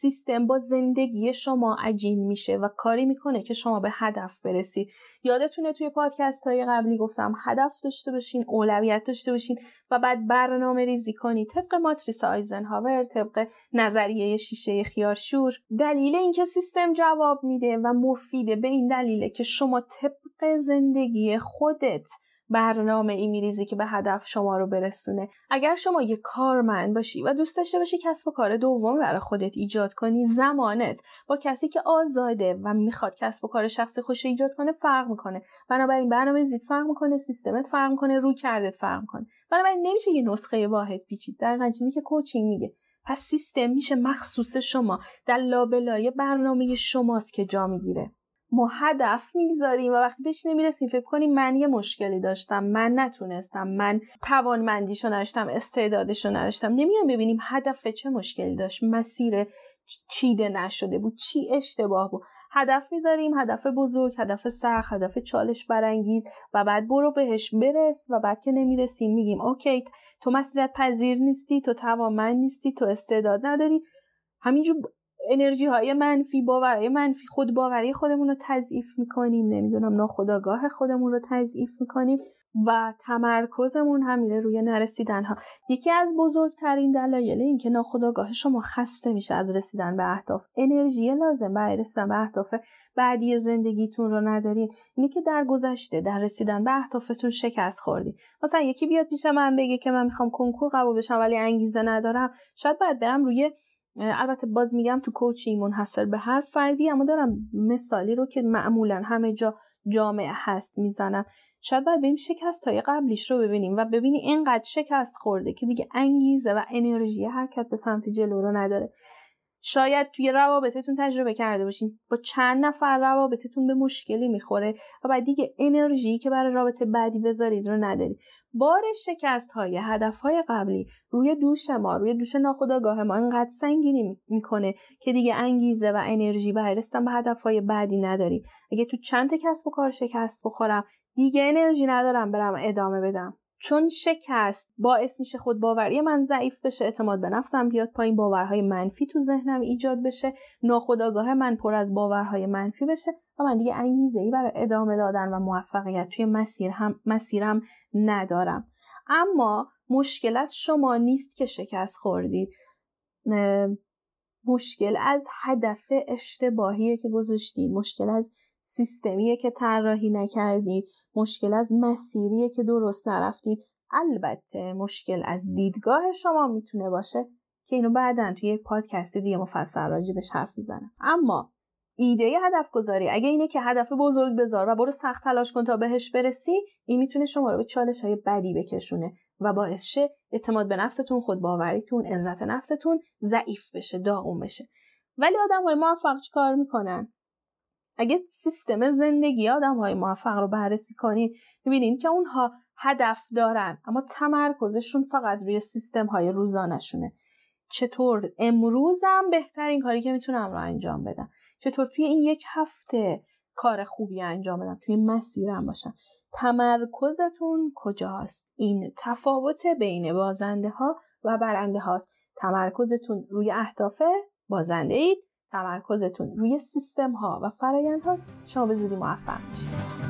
سیستم با زندگی شما عجین میشه و کاری می‌کنه که شما به هدف برسید یادتونه توی پادکست های قبلی گفتم هدف داشته باشین اولویت داشته باشین و بعد برنامه ریزی کنید طبق ماتریس آیزنهاور طبق نظریه شیشه خیارشور. دلیل اینکه سیستم جواب میده و مفیده به این دلیله که شما طبق زندگی خودت برنامه ای میریزی که به هدف شما رو برسونه. اگر شما یه کارمند باشی و دوست داشته باشی کسب و کار دوم برای خودت ایجاد کنی زمانت با کسی که آزاده و می‌خواد کسب و کار شخصی خوش ایجاد کنه فرق می‌کنه. بنابراین برنامه زید فرق می‌کنه سیستمت فرق می‌کنه روی کردت فرق می‌کنه. بنابراین نمیشه یه نسخه واحد پیچید. دقیقا چیزی که کوچینگ میگه. پس سیستم میشه مخصوص شما. در لابلای برنامه شماست که جا می‌گیره. ما هدف می‌گذاریم و وقتی بهش نمی‌رسیم فکر کنیم من یه مشکلی داشتم من نتونستم من توانمندیشو نداشتم استعدادشو نداشتم. نمیام ببینیم هدف چه مشکلی داشت مسیر چیده نشده بود چی اشتباه بود. هدف می‌ذاریم هدف بزرگ هدف سخت هدف چالش برانگیز و بعد برو بهش برس و بعد که نمی‌رسیم میگیم اوکی تو مسئولیت پذیر نیستی تو توانمند نیستی تو استعداد نداری. همینجور انرژی های منفی باورهای منفی خود باوری خودمون رو تضعیف می‌کنیم نمی‌دونم ناخداگاه خودمون رو تضعیف می‌کنیم و تمرکزمون هم میره روی نرسیدن ها یکی از بزرگترین دلایل این که ناخداگاه شما خسته میشه از رسیدن به اهداف انرژی لازم برای رسیدن به اهداف بعدی زندگیتون رو ندارین. اینه که در گذشته در رسیدن به اهدافتون شکست خوردین. مثلا یکی بیاد پیش من بگه که من می‌خوام کنکور قبول بشم ولی انگیزه ندارم. شاید باید برم روی البته باز میگم تو کوچینگ منحصر به هر فردی اما دارم مثالی رو که معمولا همه جا جامعه هست می‌زنم. شاید باید بریم شکست های قبلیش رو ببینیم و ببینی اینقدر شکست خورده که دیگه انگیزه و انرژی حرکت به سمت جلو رو نداره. شاید توی روابطتون تجربه کرده باشین. با چند نفر روابطتون به مشکلی می‌خوره و بعد دیگه انرژی که برای رابطه بعدی بذارید رو ندارید. بار شکست های هدف های قبلی روی دوش ما روی دوش ناخودآگاه ما اینقدر سنگینی می‌کنه که دیگه انگیزه و انرژی برای رسیدن به هدف های بعدی نداری. اگه تو چند کسب و کار شکست بخورم دیگه انرژی ندارم برم ادامه بدم. چون شکست باعث میشه خود باوری من ضعیف بشه اعتماد به نفسم بیاد پایین باورهای منفی تو ذهنم ایجاد بشه ناخودآگاه من پر از باورهای منفی بشه و من دیگه انگیزه ای برای ادامه دادن و موفقیت توی مسیر هم مسیرم ندارم. اما مشکل از شما نیست که شکست خوردید. مشکل از هدف اشتباهیه که گذاشتید. مشکل از سیستمیه که طراحی نکردید مشکل از مسیریه که درست نرفتید. البته مشکل از دیدگاه شما می‌تونه باشه که اینو بعدا توی یک پادکست دیگه مفصل راجبش حرف می‌زنم. اما ایده هدف گذاری اگه اینه که هدف بزرگ بذار و برو سخت تلاش کن تا بهش برسی این می‌تونه شما رو به چالش های بدی بکشونه و باعث شه اعتماد به نفستون خود باوریتون عزت نفستون ضعیف بشه داغون بشه. ولی آدم های موفق کار می‌کنن؟ اگه سیستم زندگی آدم های موفق رو بررسی کنید می‌بینید که اونها هدف دارن اما تمرکزشون فقط روی سیستم های روزانشونه چطور امروزم بهترین کاری که می‌تونم رو انجام بدم؟ چطور توی این یک هفته کار خوبی انجام بدم؟ توی مسیرم باشم. تمرکزتون کجاست؟ این تفاوت بین بازنده ها و برنده هاست تمرکزتون روی اهداف بازنده اید تمرکزتون روی سیستم ها و فرایند هاست شما به زودی موفق میشید.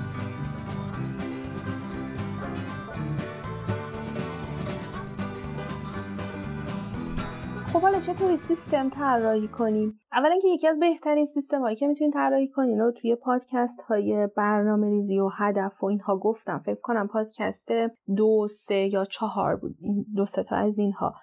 خب حالا چطوری سیستم طراحی کنیم؟ اولا که یکی از بهترین سیستم هایی که می‌تونید طراحی کنین رو توی پادکست های برنامه ریزی و هدف و اینها گفتم. فکر کنم پادکست دو سه یا چهار بود. دو سه تا از اینها.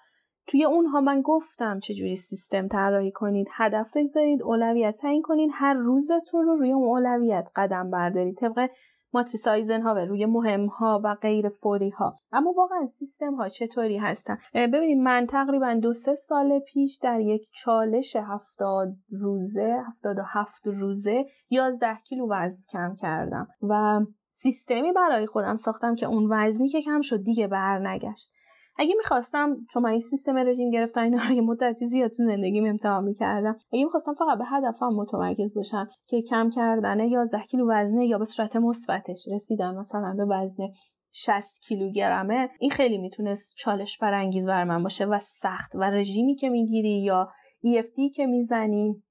توی اونها من گفتم چجوری سیستم طراحی کنید هدف بگذارید اولویت تعیین کنید هر روزتون رو روی اون اولویت قدم بردارید طبق ماتریس ها روی مهم ها و غیر فوری ها اما واقعا سیستم ها چطوری هستن؟ ببینید من تقریبا دو سه سال پیش در یک چالش هفتاد روزه هفتاد و هفت روزه یازده کیلو وزن کم کردم و سیستمی برای خودم ساختم که اون وزنی که کم شد دیگه بر نگشت اگه می‌خواستم چون من این سیستم رژیم گرفتن اینا رو مدتی زیاد تو زندگیم امتحان می‌کردم. اگه می‌خواستم فقط به هدفم متمرکز باشم که کم کردن 11 کیلو وزنه یا به صورت مثبتش رسیدن مثلا به وزن 60 کیلوگرمه این خیلی می‌تونست چالش برانگیز بر من باشه و سخت. و رژیمی که می‌گیری یا EFT که می‌زنی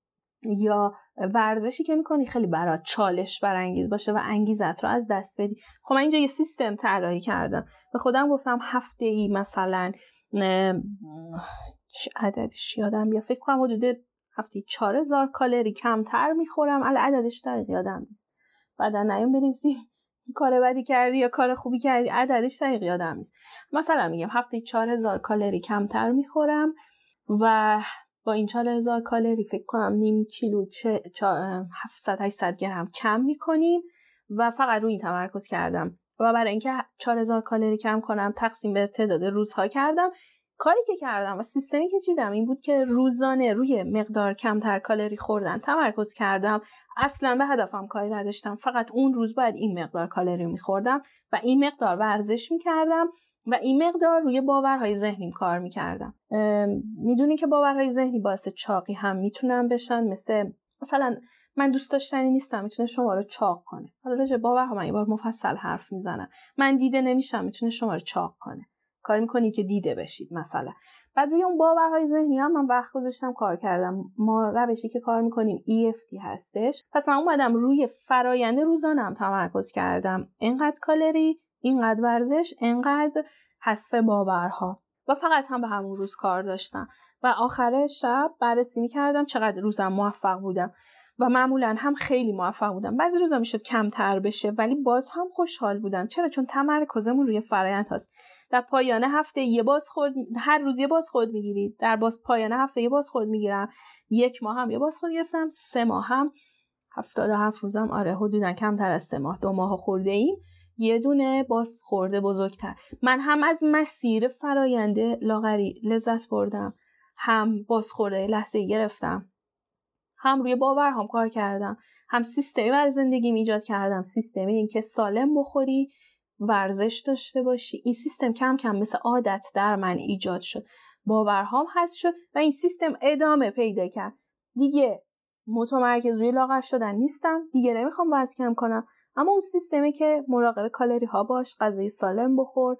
یا ورزشی که می‌کنی خیلی برات چالش برانگیز باشه و انگیزت رو از دست بدی. خب من اینجا یه سیستم طراحی کردم. به خودم گفتم هفته ای مثلا عددش یادم یا فکر کنم حدود هفته چهار هزار کالری کمتر می‌خورم. ال عددش دقیق یادم نیست. بعدا نیام بنویسی کار بدی کردی یا کار خوبی کردی. عددش دقیق یادم نیست. مثلا میگم هفته چهار هزار کالری کمتر می‌خورم و با این 4000 کالری فکر کنم نیم کیلو 700 800 گرم کم می‌کنیم و فقط روی این تمرکز کردم. و برای اینکه 4000 کالری کم کنم تقسیم به تعداد روزها کردم. کاری که کردم و سیستمی که چیدم این بود که روزانه روی مقدار کمتر کالری خوردن تمرکز کردم. اصلا به هدفم کاری نداشتم. فقط اون روز باید این مقدار کالری میخوردم و این مقدار ورزش می‌کردم. و این مقدار روی باورهای ذهنیم کار می‌کردم. می‌دونی که باورهای ذهنی باعث چاقی هم می‌تونن بشن مثل مثلا من دوست داشتنی نیستم می‌تونه شما رو چاق کنه. حالا راجع باورها من یه بار مفصل حرف می‌زنم. من دیده نمیشم می‌تونه شما رو چاق کنه. کاری می‌کنی که دیده بشید مثلا. بعد روی اون باورهای ذهنی هم من وقت گذاشتم کار کردم. ما روشی که کار می‌کنیم EFT هستش. پس من اومدم روی فرایند روزانم تمرکز کردم. اینقدر کالری اینقدر ورزش اینقدر حذف باورها. و فقط هم به همون روز کار داشتم و آخر شب بررسی می‌کردم چقدر روزم موفق بودم و معمولا هم خیلی موفق بودم. بعضی روزا می‌شد کمتر بشه ولی باز هم خوشحال بودم. چرا؟ چون تمرکزمون روی فرایند هست در پایان هفته یه باز خورد هر روز یه باز خورد می‌گیرید در باز پایان هفته یه باز خورد می‌گیرم. یک ماه هم یه باز خورد گرفتم. سه ماه هم هفتاد هفت روزم آره حدودا کمتر از سه ماه. دو ماه خورده ایم. یه دونه باز خورده بزرگتر. من هم از مسیر فراینده لاغری لذت بردم. هم باز خورده لحظه گرفتم. هم روی باورهام کار کردم. هم سیستمی بر زندگی ایجاد کردم. سیستمی اینکه سالم بخوری ورزش داشته باشی. این سیستم کم کم مثل عادت در من ایجاد شد. باورهام هست شد و این سیستم ادامه پیدا کرد. دیگه متمرکز روی لاغر شدن نیستم. دیگه نمی‌خوام وزن کم کنم. اما اون سیستمی که مراقب کالری ها باش غذای سالم بخور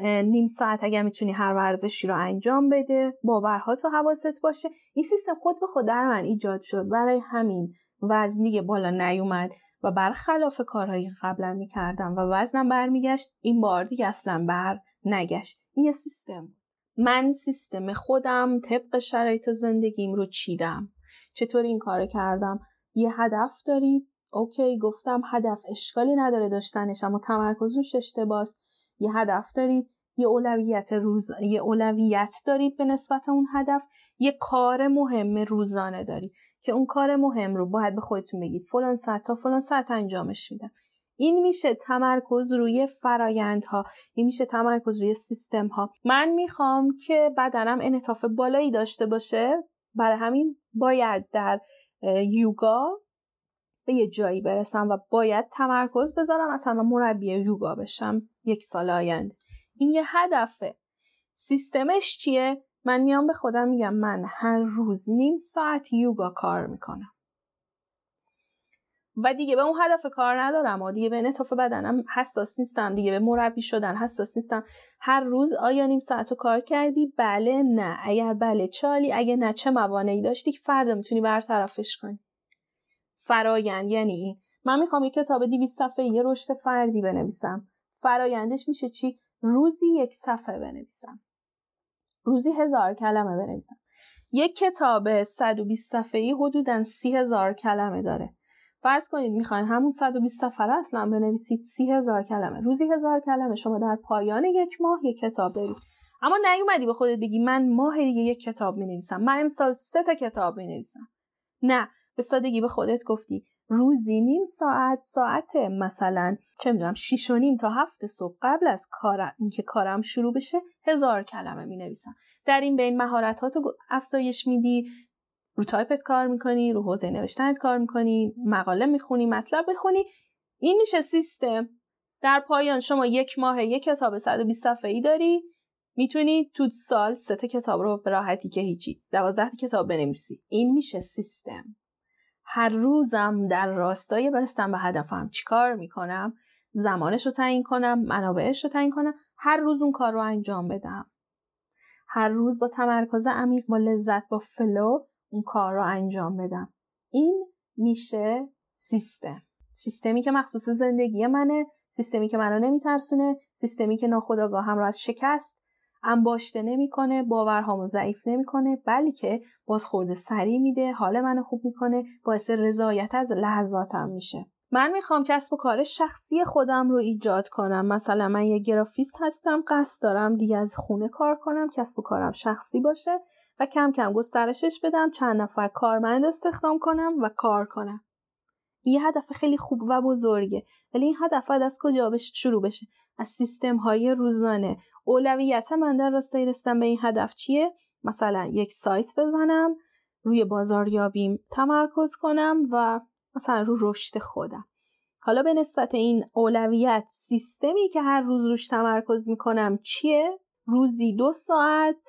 نیم ساعت اگر می‌تونی هر ورزشی رو انجام بده باورها تو حواست باشه. این سیستم خود به خود در من ایجاد شد. برای همین وزنی بالا نیومد و برخلاف کارهایی قبلا می‌کردم و وزنم برمیگشت این بار دیگه اصلا بر نگشت. این یه سیستم. من سیستم خودم طبق شرایط زندگیم رو چیدم. چطور این کار کردم؟ یه هدف داری اوکی گفتم هدف اشکالی نداره داشتنش اما تمرکز روش اشتباس یه هدف دارید یه اولویت روز یه اولویت دارید به نسبت اون هدف یه کار مهم روزانه دارید که اون کار مهم رو باید به خودتون بگید. فلان ساعت تا فلان ساعت انجامش میدم. این میشه تمرکز روی فرایندها این میشه تمرکز روی سیستم ها من می‌خوام که بدنم انعطاف بالایی داشته باشه. برای همین باید در یوگا به یه جایی برسم و باید تمرکز بذارم اصلا مربی یوگا بشم یک سال آینده. این یه هدفه. سیستمش چیه؟ من میام به خودم میگم من هر روز نیم ساعت یوگا کار می‌کنم. و دیگه به اون هدف کار ندارم. و دیگه به انعطاف بدنم حساس نیستم. دیگه به مربی شدن حساس نیستم. هر روز آیا نیم ساعت رو کار کردی؟ بله نه. اگر بله چالی اگه نه چه موانعی داشتی که فردا می‌تونی برطرفش کنی. فرایند یعنی من می‌خوام یه کتاب 200 صفحه یه رشد فردی بنویسم. فرایندش میشه چی؟ روزی یک صفحه بنویسم. روزی هزار کلمه بنویسم. یک کتاب 120 صفحه‌ای حدودا سی هزار کلمه داره. فرض کنید می‌خواین همون 120 صفحه اصلا بنویسید سی هزار کلمه. روزی هزار کلمه شما در پایان یک ماه یک کتاب دارید. اما نیومدی به خودت بگی من ماه دیگه یک کتاب می‌نویسم. من امسال سه تا کتاب می‌نویسم. نه به سادگی به خودت گفتی. روزی نیم ساعت ساعت مثلا چه می‌دونم شیش و نیم تا هفت صبح قبل از کار اینکه کارم شروع بشه هزار کلمه می نویسم در این بین مهارت تو افزایش میدی رو تایپت کار می‌کنی رو حوزه نوشتنت کار می‌کنی مقاله می‌خونی مطلب بخونی. این میشه سیستم. در پایان شما یک ماه یک کتاب 120 صفحه ای داری. می‌تونی تو سال سه تا کتاب رو به راحتی که هیچی دوازده کتاب بنویسی. این میشه سیستم. هر روزم در راستای برستم به هدفم چیکار می‌کنم زمانش رو تعیین کنم منابعش رو تعیین کنم هر روز اون کار رو انجام بدم. هر روز با تمرکز عمیق با لذت با فلو اون کار رو انجام بدم. این میشه سیستم. سیستمی که مخصوص زندگی منه سیستمی که منو نمیترسونه سیستمی که ناخداگاهم رو از شکست انباشته نمی‌کنه باورهامو ضعیف نمی‌کنه بلکه بازخورده سریع میده حال منو خوب می‌کنه باعث رضایت از لحظاتم میشه. من می‌خوام کسب و کار شخصی خودم رو ایجاد کنم. مثلا من یه گرافیست هستم قصد دارم دیگه از خونه کار کنم کسب و کارم شخصی باشه و کم کم گسترشش بدم چند نفر کارمند استخدام کنم و کار کنم. یه هدف خیلی خوب و بزرگه. ولی این هدف از کجا بش شروع بشه؟ از سیستم های روزانه. اولویت من در راستای رسیدن به این هدف چیه؟ مثلا یک سایت بزنم روی بازاریابیم تمرکز کنم و مثلا رو رشد خودم. حالا به نسبت این اولویت سیستمی که هر روز روش تمرکز می‌کنم چیه؟ روزی دو ساعت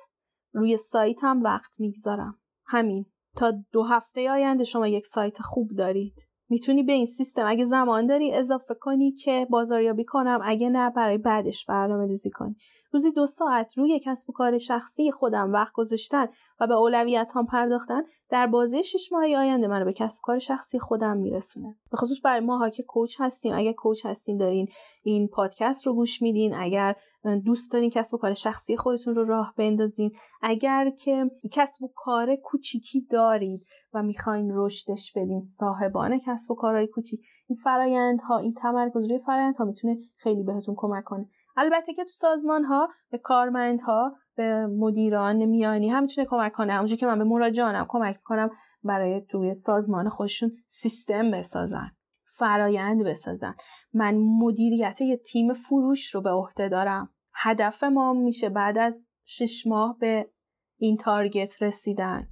روی سایتم وقت می‌گذارم. همین. تا دو هفته آینده شما یک سایت خوب دارید. می‌تونی به این سیستم اگه زمان داری اضافه کنی که بازاریابی کنم اگه نه برای بعدش برنامه ریزی کنی. روزی دو ساعت روی کسب و کار شخصی خودم وقت گذاشتن و به اولویت هم پرداختن در بازه شش ماه آینده منو به کسب و کار شخصی خودم میرسونه. به خصوص برای ماها که کوچ هستیم. اگر کوچ هستین دارین این پادکست رو گوش میدین. اگر دوست دارین کسب و کار شخصی خودتون رو راه بندازین. اگر که کسب و کار کوچیکی دارید و می‌خواین رشدش بدین صاحبان کسب و کارهای کوچیک این فرایندها این تمرکز روی فرایندها می‌تونه خیلی بهتون کمک کنه. البته که تو سازمان ها به کارمندها به مدیران میانی هم می‌تونه کمک کنه. همونجور که من به مراجعانم کمک کنم برای توی سازمان خودشون سیستم بسازن. فرایند بسازن. من مدیریت یه تیم فروش رو به عهده دارم. هدف ما میشه بعد از شش ماه به این تارگت رسیدن.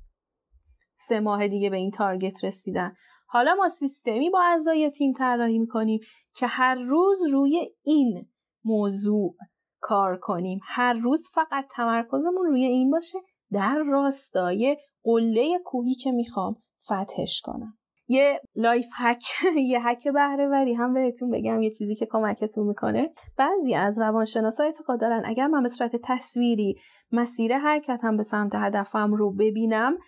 سه ماه دیگه به این تارگت رسیدن. حالا ما سیستمی با اعضای تیم طراحی می‌کنیم که هر روز روی این موضوع کار کنیم. هر روز فقط تمرکزمون روی این باشه. در راستای قله کوهی که می‌خوام فتحش کنم. یه life hack یه هک بهره هم بهتون بگم یه چیزی که کمکتون می‌کنه. بعضی از روانشناسا اعتقاد دارن اگر من به صورت تصویری مسیر حرکتم به سمت هدفم رو ببینم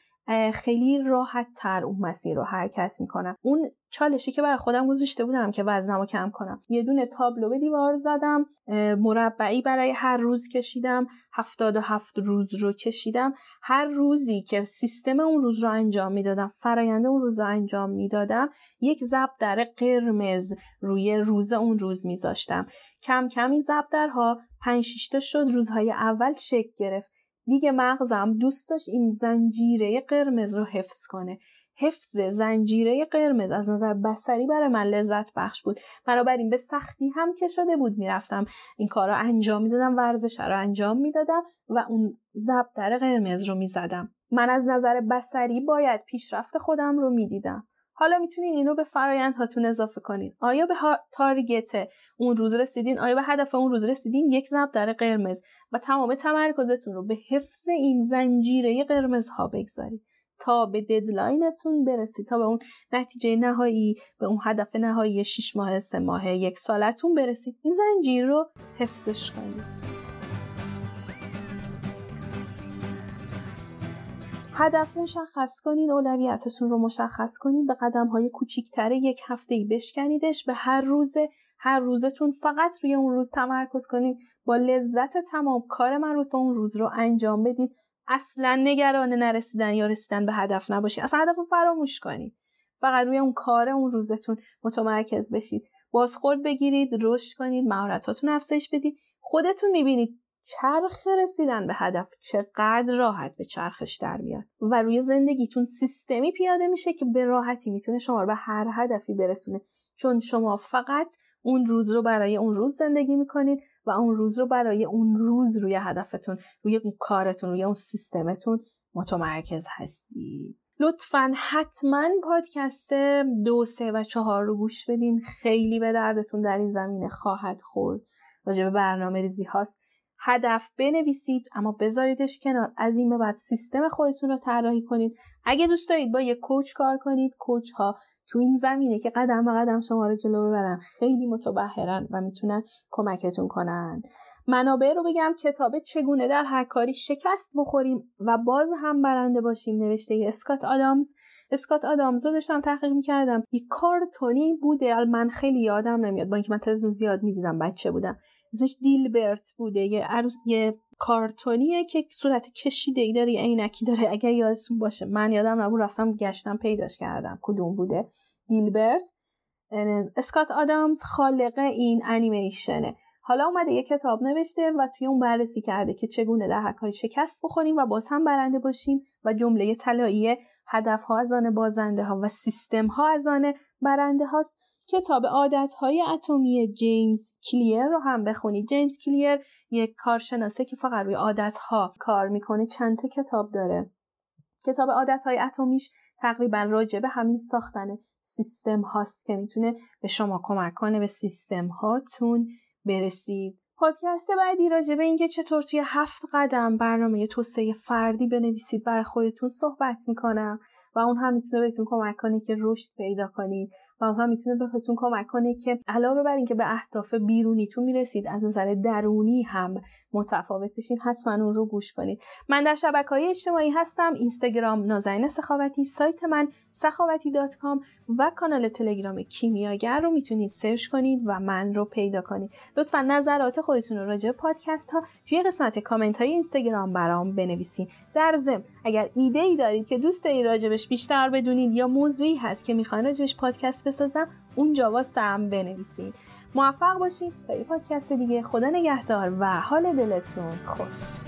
خیلی راحت تر اون مسیر رو حرکت می‌کنم. اون چالشی که برای خودم گذاشته بودم که وزنمو کم کنم. یه دونه تابلو به دیوار زدم مربعی برای هر روز کشیدم هفتاد و هفت روز رو کشیدم. هر روزی که سیستم اون روز رو انجام می‌دادم فراینده اون روز رو انجام می‌دادم یک در قرمز روی روز اون روز میذاشتم. کم کم این درها پنج شیشتا شد روزهای اول شکل گرفت. دیگه مغزم دوست داشت این زنجیره قرمز رو حفظ کنه. حفظ زنجیره قرمز از نظر بسری برای من لذت بخش بود. بنابراین به سختی هم که شده بود می‌رفتم. این کار رو انجام می‌دادم ورزش رو انجام می‌دادم و اون ضربدر قرمز رو می‌زدم. من از نظر بصری باید پیشرفت خودم رو می‌دیدم. حالا می‌تونین اینو به فرایند هاتون اضافه کنین. آیا به target اون روز رسیدین؟ آیا به هدف اون روز رسیدین؟ یک ضرب در قرمز و تمام تمرکزتون رو به حفظ این زنجیره قرمز ها بگذارید تا به deadline تون برسید تا به اون نتیجه نهایی به اون هدف نهایی 6 ماه سه ماه یک سالتون برسید. این زنجیر رو حفظش کنید. هدف مشخص کنید اولویتتون رو مشخص کنید به قدم های کوچیکتره یک هفته ای بشکنیدش. به هر روز هر روزتون فقط روی اون روز تمرکز کنید. با لذت تمام کار مربوط به اون روز رو انجام بدید. اصلا نگران نرسیدن یا رسیدن به هدف نباشید. اصلا هدف رو فراموش کنید. فقط روی اون کار اون روزتون متمرکز بشید. بازخورد بگیرید رشد کنید مهارتاتون افزایش بدید. خودتون می‌بینید چرخ رسیدن به هدف چقدر راحت به چرخش در میاد. و روی زندگیتون سیستمی پیاده میشه که به راحتی می‌تونه شما رو به هر هدفی برسونه. چون شما فقط اون روز رو برای اون روز زندگی می‌کنید و اون روز رو برای اون روز روی هدفتون روی اون کارتون روی اون سیستمتون متمرکز هستید. لطفا حتما پادکست دو سه و چهار رو گوش بدین. خیلی به دردتون در این زمینه خواهد خورد. راجع به برنامه ریزی هاست. هدف بنویسید اما بذاریدش کنار. از این به بعد سیستم خودتون رو طراحی کنید. اگه دوست دارید با یه کوچ کار کنید کوچ ها تو این زمینه که قدم به قدم شما رو جلو ببرن خیلی متبهرن و می‌تونن کمکتون کنن. منابع رو بگم کتاب چگونه در هر کاری شکست بخوریم و باز هم برنده باشیم. نوشته اسکات آدامز. اسکات آدامز رو داشتم تحقیق می‌کردم. یه کارتونی بوده. من خیلی یادم نمیاد. با اینکه من تلویزیون زیاد می‌دیدم بچه بودم. اسمش دیلبرت بوده. یه عروس یه کارتونیه که صورت کشیده ای داره یه عینکی داره. اگر یادتون باشه من یادم نبود رفتم گشتم پیداش کردم. کدوم بوده؟ دیلبرت. اسکات آدامز خالق این انیمیشنه. حالا اومده یه کتاب نوشته و توی اون بررسی کرده که چگونه در هر کاری شکست بخوریم و باز هم برنده باشیم و جمله طلایی هدف ها از آن بازنده ها و سیستم ها از آن برنده هاست کتاب عادت های اتمی جیمز کلیر رو هم بخونید. جیمز کلیر یک کارشناسه که فقط روی عادت ها کار می‌کنه چند تا کتاب داره. کتاب عادت های اتمیش تقریبا راجع به همین ساختن سیستم هاست که می‌تونه به شما کمک کنه به سیستم هاتون برسید. پادکست بعدی راجع به اینکه چطور توی هفت قدم برنامه توسعه فردی بنویسید برای خودتون صحبت می‌کنم و اون هم می‌تونه بهتون کمک کنه که رشد پیدا کنید. و هم می‌تونه بهتون کمک کنه که علاوه بر اینکه به اهداف بیرونیتون می‌رسید از نظر درونی هم متفاوت بشین حتما اون رو گوش کنید. من در شبکه های اجتماعی هستم اینستاگرام نازنین سخاوتی سایت من سخاوتی dot com و کانال تلگرام کیمیاگر رو می‌تونید سرچ کنید و من رو پیدا کنید. لطفا نظرات خودتون رو راجع پادکست ها توی قسمت کامنت های اینستاگرام برام بنویسید در ضمن اگر ایده ای دارید که دوست دارید راجبش بیشتر بدونید یا موضوعی هست که می‌خواین راجبش پادکست بسازم اونجا واسم بنویسید. موفق باشید تا یه پادکست دیگه. خدا نگهدار و حال دلتون خوش.